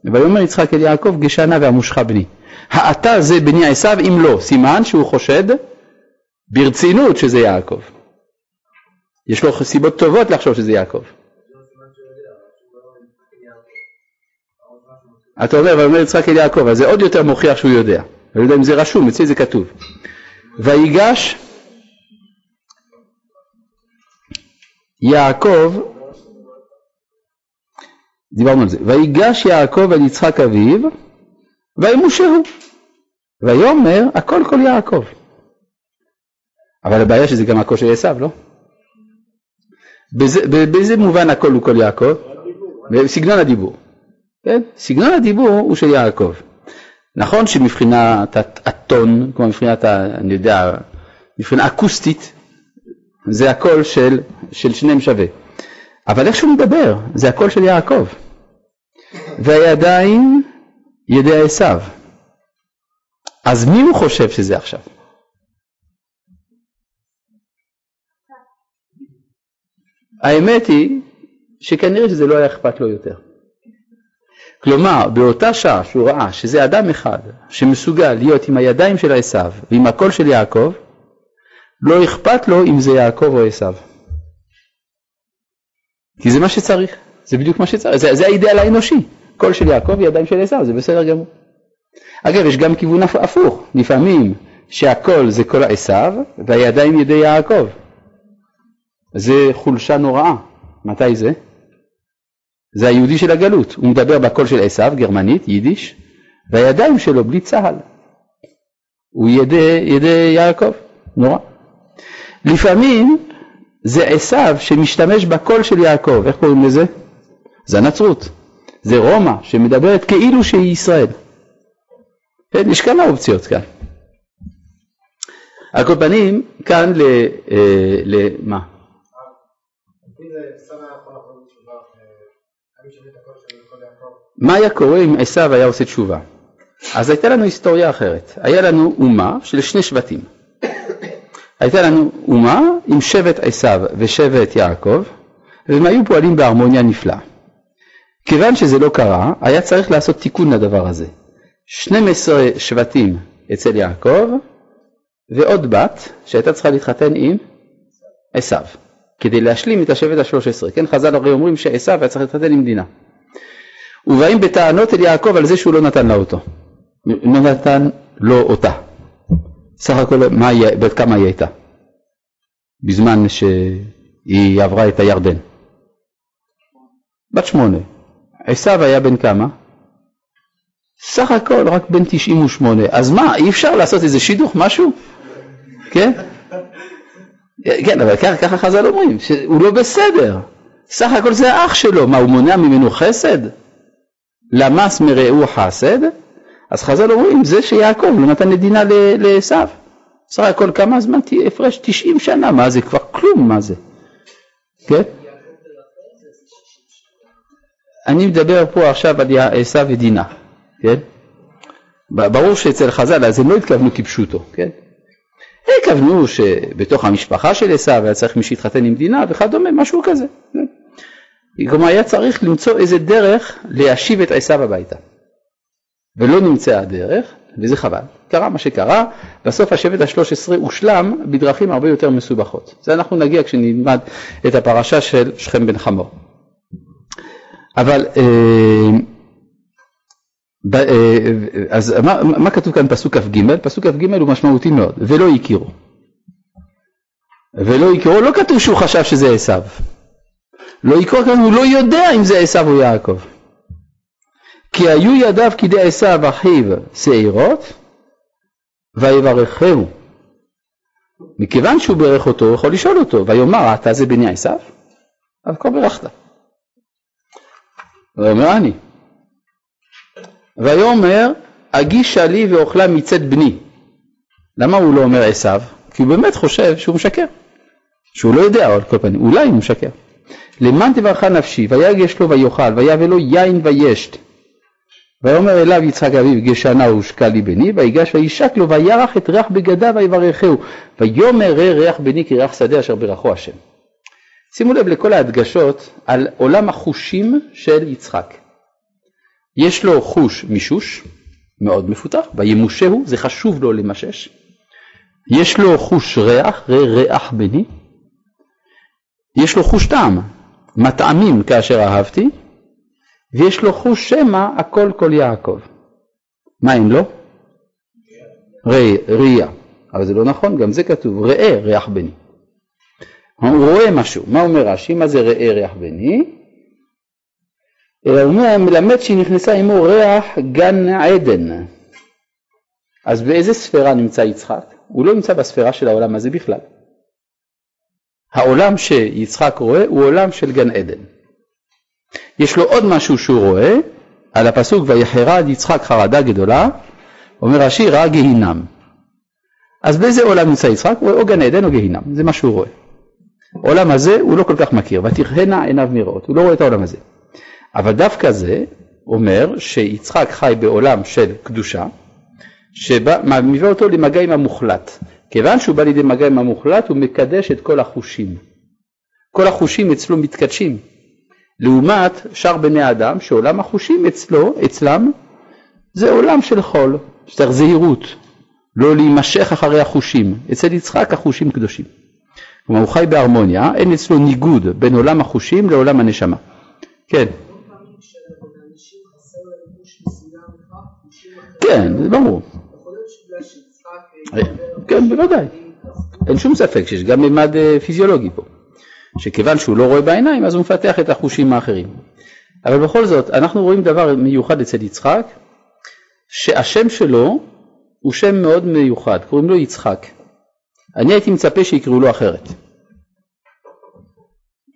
ויאמר יצחק אל יעקב גשנה ועמושך בני. האתה זה בני עשיו אם לא, סימן שהוא חושד ברצינות שזה יעקב. יש לו סיבות טובות לחשוב שזה יעקב. אתה אומר, ויאמר יצחק אל יעקב, אז זה עוד יותר מוכיח שהוא יודע. אני לא יודע אם זה רשום, אצלי זה כתוב. ויגש יעקב, דיברנו על זה, ויגש יעקב אל יצחק אביו, וימושהו. ויאמר, הכל כל יעקב. אבל הבעיה שזה גם הקול של עשיו, לא? באיזה, באיזה מובן הכל הוא כל יעקב? בסגנון הדיבור. כן? סגנון הדיבור הוא של יעקב. נכון שמבחינת הטון, כמו מבחינת, אני יודע, מבחינה אקוסטית, זה הקול של, של שניהם שווה. אבל איך שהוא מדבר, זה הקול של יעקב. והידיים ידי עשיו. אז מי הוא חושב שזה עכשיו? האמת היא שכנראה שזה לא היה אכפת לו יותר. כלומר, באותה שעה שהוא ראה שזה אדם אחד שמסוגל להיות עם הידיים של עשיו ועם הקול של יעקב, לא אכפת לו אם זה יעקב או עשיו. כי זה מה שצריך, זה בדיוק מה שצריך, זה, זה האידאל האנושי, קול של יעקב וידיים של עשיו, זה בסדר גמור. אגב, יש גם כיוון הפוך, לפעמים שהקול זה קול עשיו והידיים ידי יעקב. זה חולשה נוראה. מתי זה? זה היהודי של הגלות. הוא מדבר בקול של עשיו, גרמנית, יידיש, והידיים שלו בלי צהל. הוא ידי, ידי יעקב. נורא. לפעמים זה עשיו שמשתמש בקול של יעקב. איך קוראים לזה? זה הנצרות. זה רומא שמדברת כאילו שהיא ישראל. כן, יש כמה אופציות כאן. על כל פנים, כאן ל... אה, למה? מה היה קורה אם עשיו היה עושה תשובה? אז הייתה לנו היסטוריה אחרת. היה לנו אומה של שני שבטים. הייתה לנו אומה עם שבט עשיו ושבט יעקב, והם היו פועלים בהרמוניה נפלאה. כיוון שזה לא קרה, היה צריך לעשות תיקון לדבר הזה. 12 שבטים אצל יעקב, ועוד בת שהייתה צריכה להתחתן עם עשיו. כדי להשלים את השבט השלוש עשרה. כן, חז"ל הרי אומרים שעשו היה צריך להתחתן עם דינה. ובאים בטענות אל יעקב על זה שהוא לא נתן לה אותו. לא נתן לו אותה. סך הכל, מה היא, בת כמה היא הייתה? בזמן שהיא עברה את הירדן. בת שמונה. עשיו היה בן כמה? סך הכל רק בן 98. אז מה, אי אפשר לעשות איזה שידוך, משהו? כן? כן, אבל ככה חז"ל אומרים, שהוא לא בסדר. סך הכל זה האח שלו, מה הוא מונע ממנו חסד? למס מרעהו חסד? אז חז"ל אומרים, זה שיעקב לא נתן מדינה לעשו. סך הכל כמה זמן הפרש? 90 שנה, מה זה כבר כלום, מה זה? כן? אני מדבר פה עכשיו על עשו ודינה, כן? ברור שאצל חז"ל אז הם לא התכוונו כפשוטו, כן? הם התכוונו שבתוך המשפחה של עשו היה צריך מי שיתחתן עם דינה וכדומה, משהו כזה. כן? כלומר היה צריך למצוא איזה דרך להשיב את עשו הביתה. ולא נמצאה הדרך, וזה חבל. קרה מה שקרה, בסוף השבט השלוש עשרה הושלם בדרכים הרבה יותר מסובכות. זה אנחנו נגיע כשנלמד את הפרשה של שכם בן חמור. אבל אה, אה, אז מה, מה כתוב כאן פסוק כ"ג? פסוק כ"ג הוא משמעותי מאוד, ולא הכירו. ולא הכירו, לא כתוב שהוא חשב שזה עשו. לא יקרא הוא לא יודע אם זה עשו או יעקב. כי היו ידיו כדי עשו אחיו שעירות, ויברכהו. מכיוון שהוא ברך אותו, הוא יכול לשאול אותו, ויאמר, אתה זה בני עשו? אז כה ברכת. ויאמר אני. ויאמר, הגישה לי ואוכלה מצאת בני. למה הוא לא אומר עשו? כי הוא באמת חושב שהוא משקר. שהוא לא יודע על כל פנים, אולי הוא משקר. למען תברכה נפשי, ויגש לו ויאכל, ויבא לו יין וישת. ויאמר אליו יצחק אביו גשנה ושקע לי בני, ויגש וישק לו וירח את ריח בגדיו ויברכהו, ויאמר ריח בני כריח שדה אשר ברכו השם. שימו לב לכל ההדגשות על עולם החושים של יצחק. יש לו חוש מישוש, מאוד מפותח, וימושהו, זה חשוב לו למשש. יש לו חוש ריח, ריח בני. יש לו חוש טעם, מטעמים כאשר אהבתי, ויש לו חוש שמא הכל כל יעקב. מה אין לו? ראייה. אבל זה לא נכון, גם זה כתוב, ראה ריח בני. הוא רואה משהו. מה אומר רש"י? מה זה ראה ריח בני? אלא הוא מלמד שהיא נכנסה עמו ריח גן עדן. אז באיזה ספירה נמצא יצחק? הוא לא נמצא בספירה של העולם הזה בכלל. העולם שיצחק רואה הוא עולם של גן עדן. יש לו עוד משהו שהוא רואה, על הפסוק ויחרד יצחק חרדה גדולה, אומר רש"י ראה גיהינם. אז באיזה עולם נמצא יצחק? הוא רואה או גן עדן או גיהינם, זה מה שהוא רואה. העולם הזה הוא לא כל כך מכיר, ותכהנה עיניו מראות, הוא לא רואה את העולם הזה. אבל דווקא זה אומר שיצחק חי בעולם של קדושה, שמביא אותו למגע עם המוחלט. כיוון שהוא בא לידי מגע עם המוחלט הוא מקדש את כל החושים. כל החושים אצלו מתקדשים. לעומת שאר בני אדם שעולם החושים אצלו, אצלם, זה עולם של חול, שצריך זהירות, לא להימשך אחרי החושים. אצל יצחק החושים קדושים. כלומר הוא חי בהרמוניה, אין אצלו ניגוד בין עולם החושים לעולם הנשמה. כן. כן, זה ברור. כן, בוודאי. אין שום ספק שיש גם מימד אה, פיזיולוגי פה. שכיוון שהוא לא רואה בעיניים אז הוא מפתח את החושים האחרים. אבל בכל זאת, אנחנו רואים דבר מיוחד אצל יצחק, שהשם שלו הוא שם מאוד מיוחד, קוראים לו יצחק. אני הייתי מצפה שיקראו לו אחרת.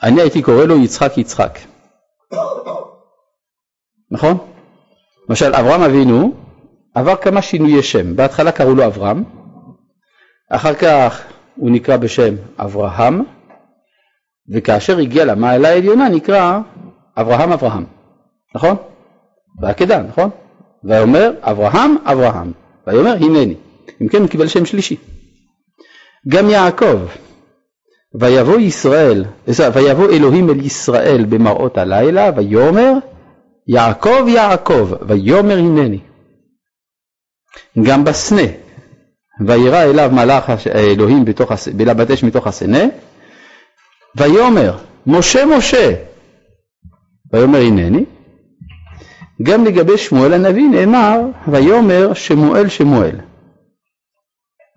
אני הייתי קורא לו יצחק יצחק. נכון? למשל אברהם אבינו עבר כמה שינויי שם, בהתחלה קראו לו אברהם, אחר כך הוא נקרא בשם אברהם, וכאשר הגיע למעלה העליונה נקרא אברהם אברהם, נכון? בעקדה, נכון? ויאמר אברהם אברהם, ויאמר הנני, אם כן הוא קיבל שם שלישי. גם יעקב, ויבוא ישראל, ויבוא אלוהים אל ישראל במראות הלילה, ויאמר יעקב יעקב, ויאמר הנני. גם בסנה, וירא אליו מלאך האלוהים בתוך, בלבת אש מתוך הסנה, ויאמר משה משה, ויאמר הנני. גם לגבי שמואל הנביא נאמר ויאמר שמואל שמואל.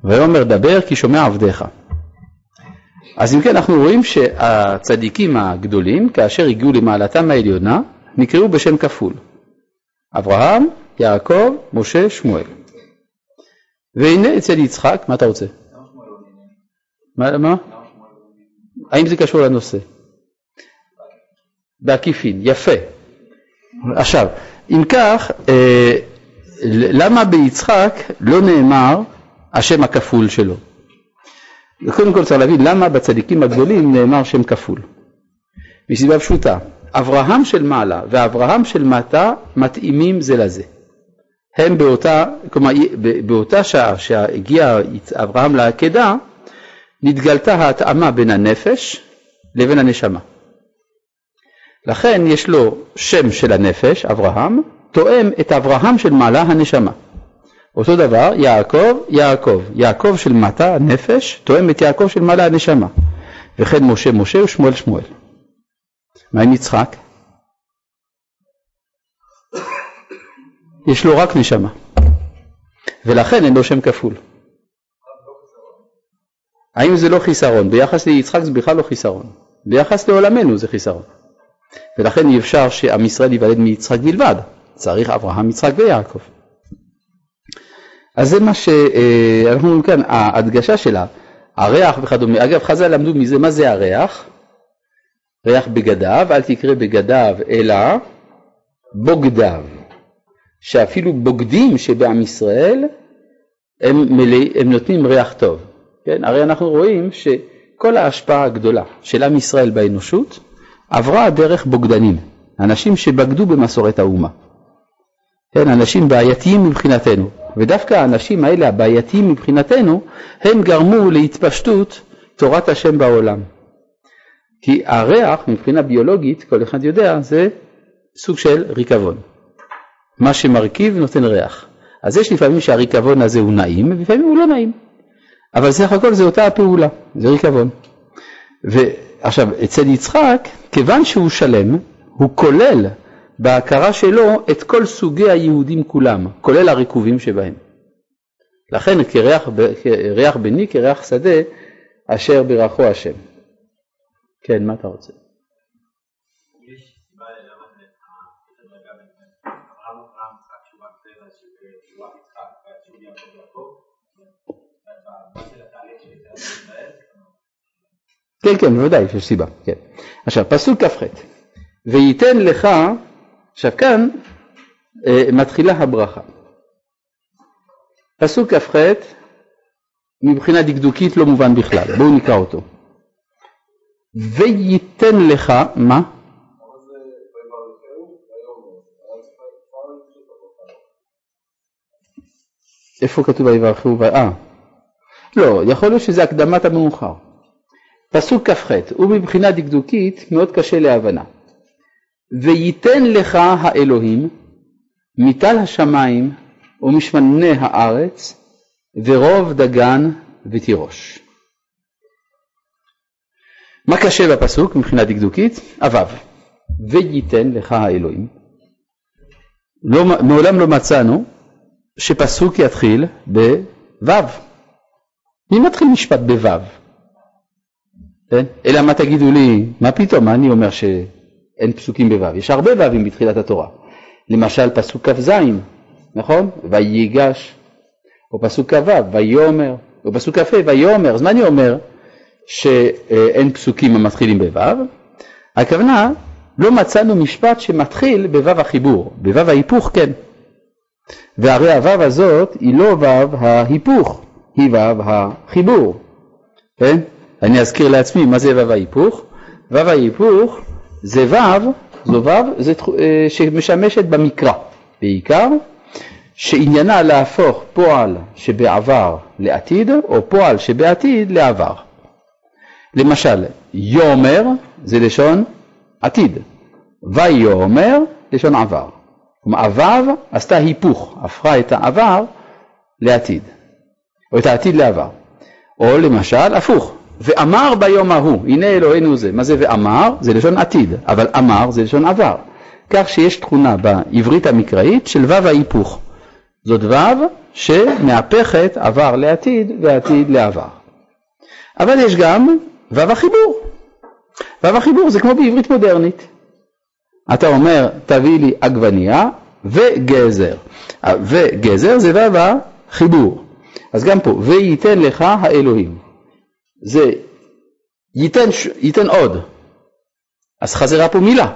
ויאמר דבר כי שומע עבדיך. אז אם כן אנחנו רואים שהצדיקים הגדולים, כאשר הגיעו למעלתם העליונה, נקראו בשם כפול. אברהם, יעקב, משה, שמואל. והנה אצל יצחק, מה אתה רוצה? מה? האם זה קשור לנושא? בעקיפין, יפה. עכשיו, אם כך, אה, למה ביצחק לא נאמר השם הכפול שלו? קודם כל צריך להבין למה בצדיקים הגדולים נאמר שם כפול. מסיבה פשוטה, אברהם של מעלה ואברהם של מטה מתאימים זה לזה. הם באותה, כלומר באותה שעה שהגיע אברהם לעקדה, נתגלתה ההתאמה בין הנפש לבין הנשמה. לכן יש לו שם של הנפש, אברהם, תואם את אברהם של מעלה הנשמה. אותו דבר, יעקב, יעקב. יעקב של מטה, הנפש, תואם את יעקב של מעלה הנשמה. וכן משה, משה ושמואל, שמואל. מה עם יצחק? יש לו רק נשמה, ולכן אין לו שם כפול. האם זה לא חיסרון? ביחס ליצחק זה בכלל לא חיסרון. ביחס לעולמנו זה חיסרון. ולכן אי אפשר שעם ישראל ייוולד מיצחק בלבד, צריך אברהם, יצחק ויעקב. אז זה מה שאנחנו אומרים כאן, ההדגשה שלה, הריח וכדומה. אגב, חז"ל למדו מזה מה זה הריח, ריח בגדיו, אל תקרא בגדיו אלא בוגדיו, שאפילו בוגדים שבעם ישראל הם, מלא, הם נותנים ריח טוב. כן? הרי אנחנו רואים שכל ההשפעה הגדולה של עם ישראל באנושות עברה דרך בוגדנים, אנשים שבגדו במסורת האומה. כן, אנשים בעייתיים מבחינתנו, ודווקא האנשים האלה הבעייתיים מבחינתנו, הם גרמו להתפשטות תורת השם בעולם. כי הריח מבחינה ביולוגית, כל אחד יודע, זה סוג של ריקבון. מה שמרכיב נותן ריח. אז יש לפעמים שהריקבון הזה הוא נעים, ולפעמים הוא לא נעים. אבל סך הכל זה אותה הפעולה, זה ריקבון. ועכשיו, אצל יצחק, כיוון שהוא שלם, הוא כולל בהכרה שלו את כל סוגי היהודים כולם, כולל הרקובים שבהם. לכן כריח, כריח בני כריח שדה אשר ברכו השם. כן, מה אתה רוצה? כן, כן, בוודאי, יש סיבה, כן. עכשיו, פסוק כ"ח, וייתן לך, עכשיו כאן אה, מתחילה הברכה. פסוק כ"ח, מבחינה דקדוקית לא מובן בכלל, בואו נקרא אותו. וייתן לך, מה? איפה כתוב ויברכו? אה, לא, יכול להיות שזה הקדמת המאוחר. פסוק כ"ח, ומבחינה דקדוקית מאוד קשה להבנה. וייתן לך האלוהים מטל השמיים ומשמני הארץ ורוב דגן ותירוש. מה קשה בפסוק מבחינה דקדוקית? אבב. וייתן לך האלוהים. לא, מעולם לא מצאנו שפסוק יתחיל בו'. מי מתחיל משפט בו'? כן? אלא מה תגידו לי, מה פתאום, מה אני אומר שאין פסוקים בו'? יש הרבה ו"ים בתחילת התורה. למשל פסוק כ"ז, נכון? ויגש, או פסוק כ"ו, ויאמר, או פסוק כ"ה, ויאמר, אז מה אני אומר שאין פסוקים המתחילים בו'? הכוונה, לא מצאנו משפט שמתחיל בו' החיבור, בו' ההיפוך כן. והרי הו' הזאת היא לא ו' ההיפוך, היא ו' החיבור, כן? אני אזכיר לעצמי מה זה ו' ההיפוך. ו' ההיפוך זה ו', זו ו' זה, אה, שמשמשת במקרא בעיקר, שעניינה להפוך פועל שבעבר לעתיד, או פועל שבעתיד לעבר. למשל, יאמר זה לשון עתיד, ויאמר לשון עבר. כלומר, הוו עשתה היפוך, הפכה את העבר לעתיד, או את העתיד לעבר. או למשל, הפוך, ואמר ביום ההוא, הנה אלוהינו זה. מה זה ואמר? זה לשון עתיד, אבל אמר זה לשון עבר. כך שיש תכונה בעברית המקראית של וו ההיפוך. זאת וו שמהפכת עבר לעתיד ועתיד לעבר. אבל יש גם וו החיבור. וו החיבור זה כמו בעברית מודרנית. אתה אומר, תביא לי עגבנייה וגזר. וגזר זה וו החיבור. אז גם פה, וייתן לך האלוהים. זה ייתן, ייתן עוד. אז חזרה פה מילה.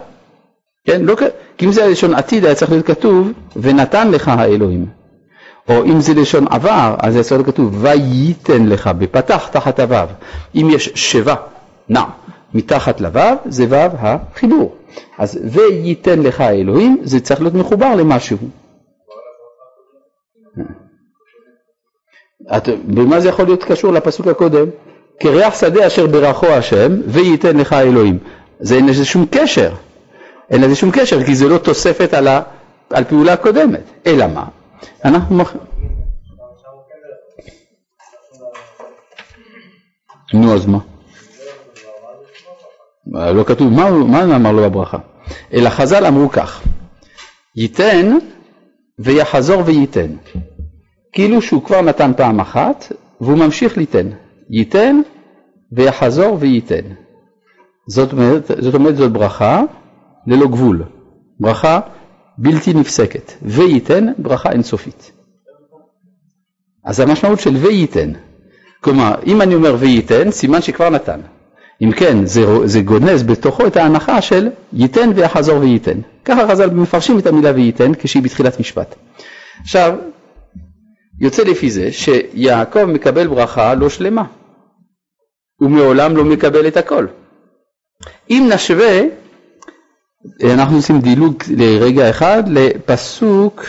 כן? לא, כי אם זה לשון עתיד היה צריך להיות כתוב ונתן לך האלוהים. או אם זה לשון עבר אז היה צריך להיות כתוב וייתן לך בפתח תחת הוו. אם יש שבה נע מתחת לוו זה וו החיבור. אז וייתן לך האלוהים זה צריך להיות מחובר למשהו. את, במה זה יכול להיות קשור לפסוק הקודם? כריח שדה אשר ברכו השם וייתן לך האלוהים. זה אין לזה שום קשר. אין לזה שום קשר כי זה לא תוספת על, ה, על פעולה קודמת. אלא מה? אנחנו... נו אז מה? לא כתוב, מה, מה אמר לו בברכה? אלא חז"ל אמרו כך, ייתן ויחזור וייתן. כאילו שהוא כבר נתן פעם אחת והוא ממשיך ליתן. ייתן ויחזור וייתן. זאת אומרת, זאת אומרת זאת ברכה ללא גבול, ברכה בלתי נפסקת, וייתן ברכה אינסופית. אז המשמעות של וייתן, כלומר אם אני אומר וייתן סימן שכבר נתן, אם כן זה, זה גונז בתוכו את ההנחה של ייתן ויחזור וייתן, ככה חז"ל מפרשים את המילה וייתן כשהיא בתחילת משפט. עכשיו יוצא לפי זה שיעקב מקבל ברכה לא שלמה, הוא מעולם לא מקבל את הכל. אם נשווה, אנחנו עושים דילוג לרגע אחד לפסוק,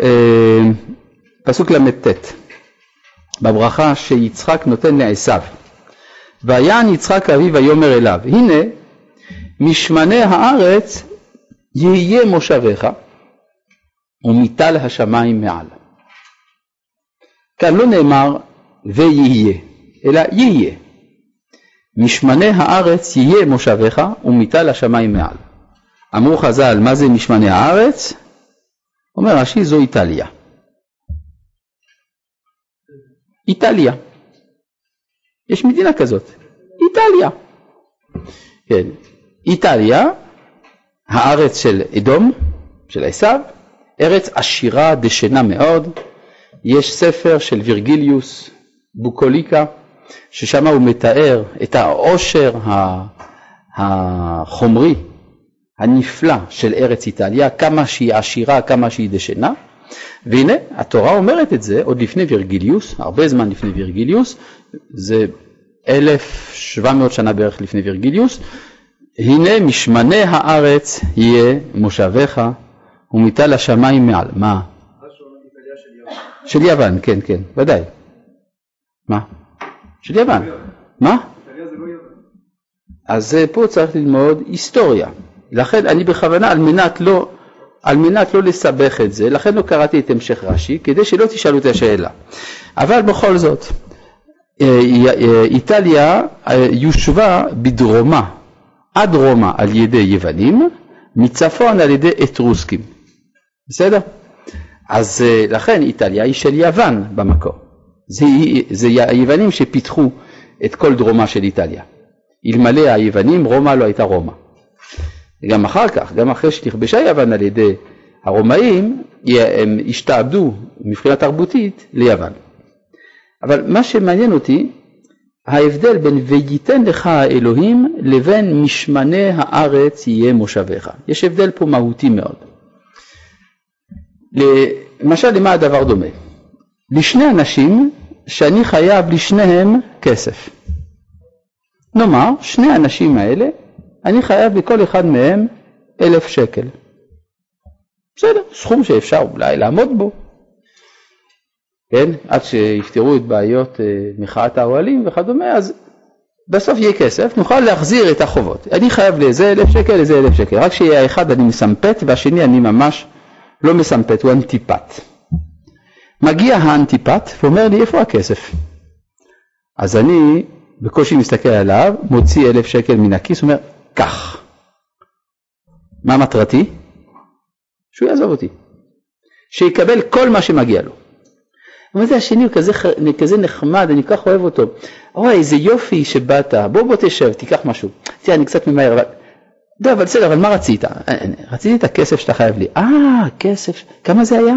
אה, פסוק ל"ט, בברכה שיצחק נותן לעשו. ויען יצחק אביו ויאמר אליו, הנה משמני הארץ יהיה מושבך ומטל השמיים מעל. כאן לא נאמר ויהיה, אלא יהיה. משמני הארץ יהיה מושבך ומטל השמיים מעל. אמרו חז"ל, מה זה משמני הארץ? אומר רש"י, זו איטליה. איטליה. יש מדינה כזאת, איטליה. כן, איטליה, הארץ של אדום, של עשיו, ארץ עשירה דשנה מאוד. יש ספר של וירגיליוס, בוקוליקה, ששם הוא מתאר את העושר החומרי הנפלא של ארץ איטליה, כמה שהיא עשירה, כמה שהיא דשנה, והנה התורה אומרת את זה עוד לפני וירגיליוס, הרבה זמן לפני וירגיליוס, זה 1700 שנה בערך לפני וירגיליוס, הנה משמני הארץ יהיה מושבך ומטל השמיים מעל. מה? של יוון, כן, כן, ודאי. מה? של יוון. מה? אז פה צריך ללמוד היסטוריה. לכן אני בכוונה, על מנת לא, על מנת לא לסבך את זה, לכן לא קראתי את המשך רש"י, כדי שלא תשאלו את השאלה. אבל בכל זאת, אה, אה, איטליה אה, יושבה בדרומה, עד רומא על ידי יוונים, מצפון על ידי אתרוסקים. בסדר? אז לכן איטליה היא של יוון במקור. זה, זה היוונים שפיתחו את כל דרומה של איטליה. אלמלא היוונים רומא לא הייתה רומא. גם אחר כך, גם אחרי שנכבשה יוון על ידי הרומאים, הם השתעבדו מבחינה תרבותית ליוון. אבל מה שמעניין אותי, ההבדל בין וייתן לך האלוהים לבין משמני הארץ יהיה מושביך. יש הבדל פה מהותי מאוד. למשל, למה הדבר דומה? לשני אנשים שאני חייב לשניהם כסף. נאמר, שני האנשים האלה, אני חייב לכל אחד מהם אלף שקל. בסדר, סכום שאפשר אולי לעמוד בו. כן, עד שיפתרו את בעיות אה, מחאת האוהלים וכדומה, אז בסוף יהיה כסף, נוכל להחזיר את החובות. אני חייב לזה אלף שקל, לזה אלף שקל. רק שיהיה האחד אני מסמפת והשני אני ממש לא מסמפת, הוא אנטיפט. מגיע האנטיפט ואומר לי איפה הכסף? אז אני בקושי מסתכל עליו, מוציא אלף שקל מן הכיס, אומר קח. מה מטרתי? שהוא יעזוב אותי. שיקבל כל מה שמגיע לו. מה זה השני הוא כזה, כזה נחמד, אני כל כך אוהב אותו. אוי, איזה יופי שבאת, בוא בוא תשב, תיקח משהו. תראה, אני קצת ממהר, אבל... לא, אבל בסדר, אבל מה רצית? אה, אה, רציתי את הכסף שאתה חייב לי. אה, כסף, כמה זה היה?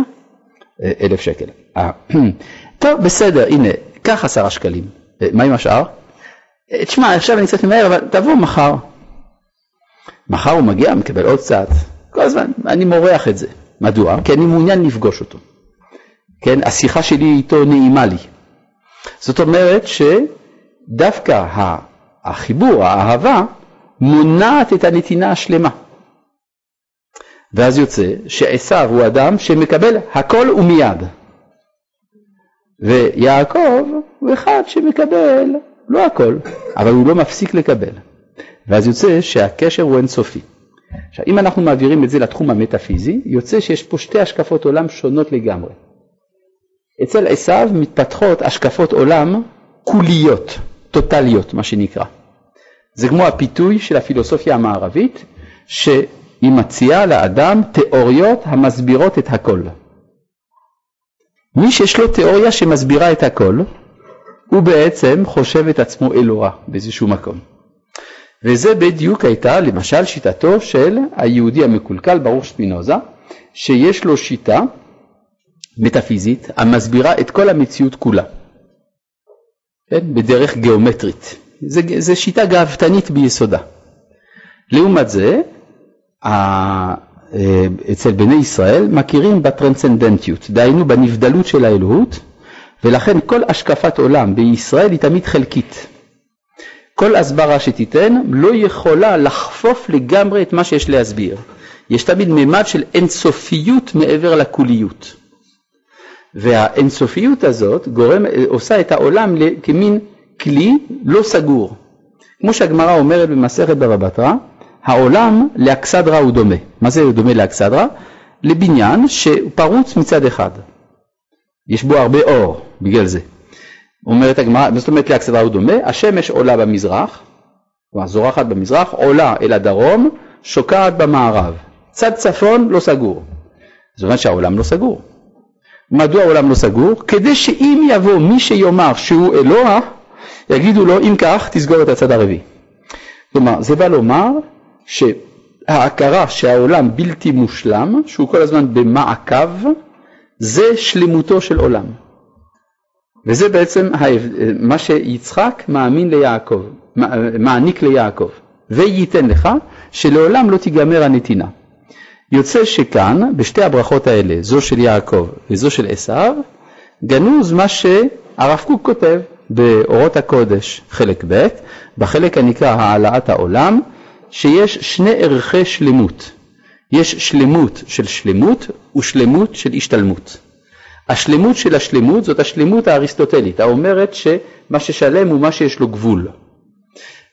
אה, אלף שקל. טוב, בסדר, הנה, קח עשרה שקלים. מה עם השאר? תשמע, עכשיו אני קצת ממהר, אבל תבוא מחר. מחר הוא מגיע, מקבל עוד קצת. כל הזמן, אני מורח את זה. מדוע? כי אני מעוניין לפגוש אותו. כן, השיחה שלי איתו נעימה לי. זאת אומרת שדווקא החיבור, האהבה, מונעת את הנתינה השלמה. ואז יוצא שעשו הוא אדם שמקבל הכל ומיד. ויעקב הוא אחד שמקבל לא הכל, אבל הוא לא מפסיק לקבל. ואז יוצא שהקשר הוא אינסופי. עכשיו, אם אנחנו מעבירים את זה לתחום המטאפיזי, יוצא שיש פה שתי השקפות עולם שונות לגמרי. אצל עשיו מתפתחות השקפות עולם כוליות, טוטליות, מה שנקרא. זה כמו הפיתוי של הפילוסופיה המערבית, שהיא מציעה לאדם תיאוריות המסבירות את הכל. מי שיש לו תיאוריה שמסבירה את הכל, הוא בעצם חושב את עצמו אלוה באיזשהו מקום. וזה בדיוק הייתה למשל שיטתו של היהודי המקולקל ברוך שפינוזה, שיש לו שיטה מטאפיזית המסבירה את כל המציאות כולה, כן? בדרך גיאומטרית. זו שיטה גאוותנית ביסודה. לעומת זה, אה, אצל בני ישראל מכירים בטרנסצנדנטיות, דהיינו בנבדלות של האלוהות, ולכן כל השקפת עולם בישראל היא תמיד חלקית. כל הסברה שתיתן לא יכולה לחפוף לגמרי את מה שיש להסביר. יש תמיד ממד של אינסופיות מעבר לכוליות. והאינסופיות הזאת גורם, עושה את העולם כמין כלי לא סגור. כמו שהגמרא אומרת במסכת בבא בתרא, העולם לאכסדרה הוא דומה. מה זה דומה לאכסדרה? לבניין שפרוץ מצד אחד. יש בו הרבה אור, בגלל זה. אומרת הגמרא, זאת אומרת לאכסדרה הוא דומה, השמש עולה במזרח, כלומר זורחת במזרח, עולה אל הדרום, שוקעת במערב. צד צפון לא סגור. זאת אומרת שהעולם לא סגור. מדוע העולם לא סגור? כדי שאם יבוא מי שיאמר שהוא אלוה, יגידו לו אם כך תסגור את הצד הרביעי. כלומר זה בא לומר שההכרה שהעולם בלתי מושלם, שהוא כל הזמן במעקב, זה שלמותו של עולם. וזה בעצם מה שיצחק מאמין ליעקב, מעניק ליעקב, וייתן לך שלעולם לא תיגמר הנתינה. יוצא שכאן, בשתי הברכות האלה, זו של יעקב וזו של עשיו, גנוז מה שהרב קוק כותב באורות הקודש, חלק ב', בחלק הנקרא העלאת העולם, שיש שני ערכי שלמות. יש שלמות של שלמות ושלמות של השתלמות. השלמות של השלמות זאת השלמות האריסטוטלית, האומרת שמה ששלם הוא מה שיש לו גבול.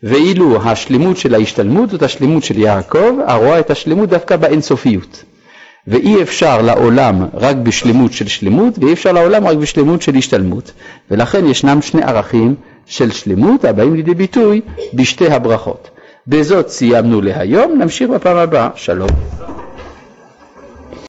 ואילו השלמות של ההשתלמות זאת השלמות של יעקב, הרואה את השלמות דווקא באינסופיות. ואי אפשר לעולם רק בשלמות של שלמות, ואי אפשר לעולם רק בשלמות של השתלמות. ולכן ישנם שני ערכים של שלמות הבאים לידי ביטוי בשתי הברכות. בזאת סיימנו להיום, נמשיך בפעם הבאה. שלום.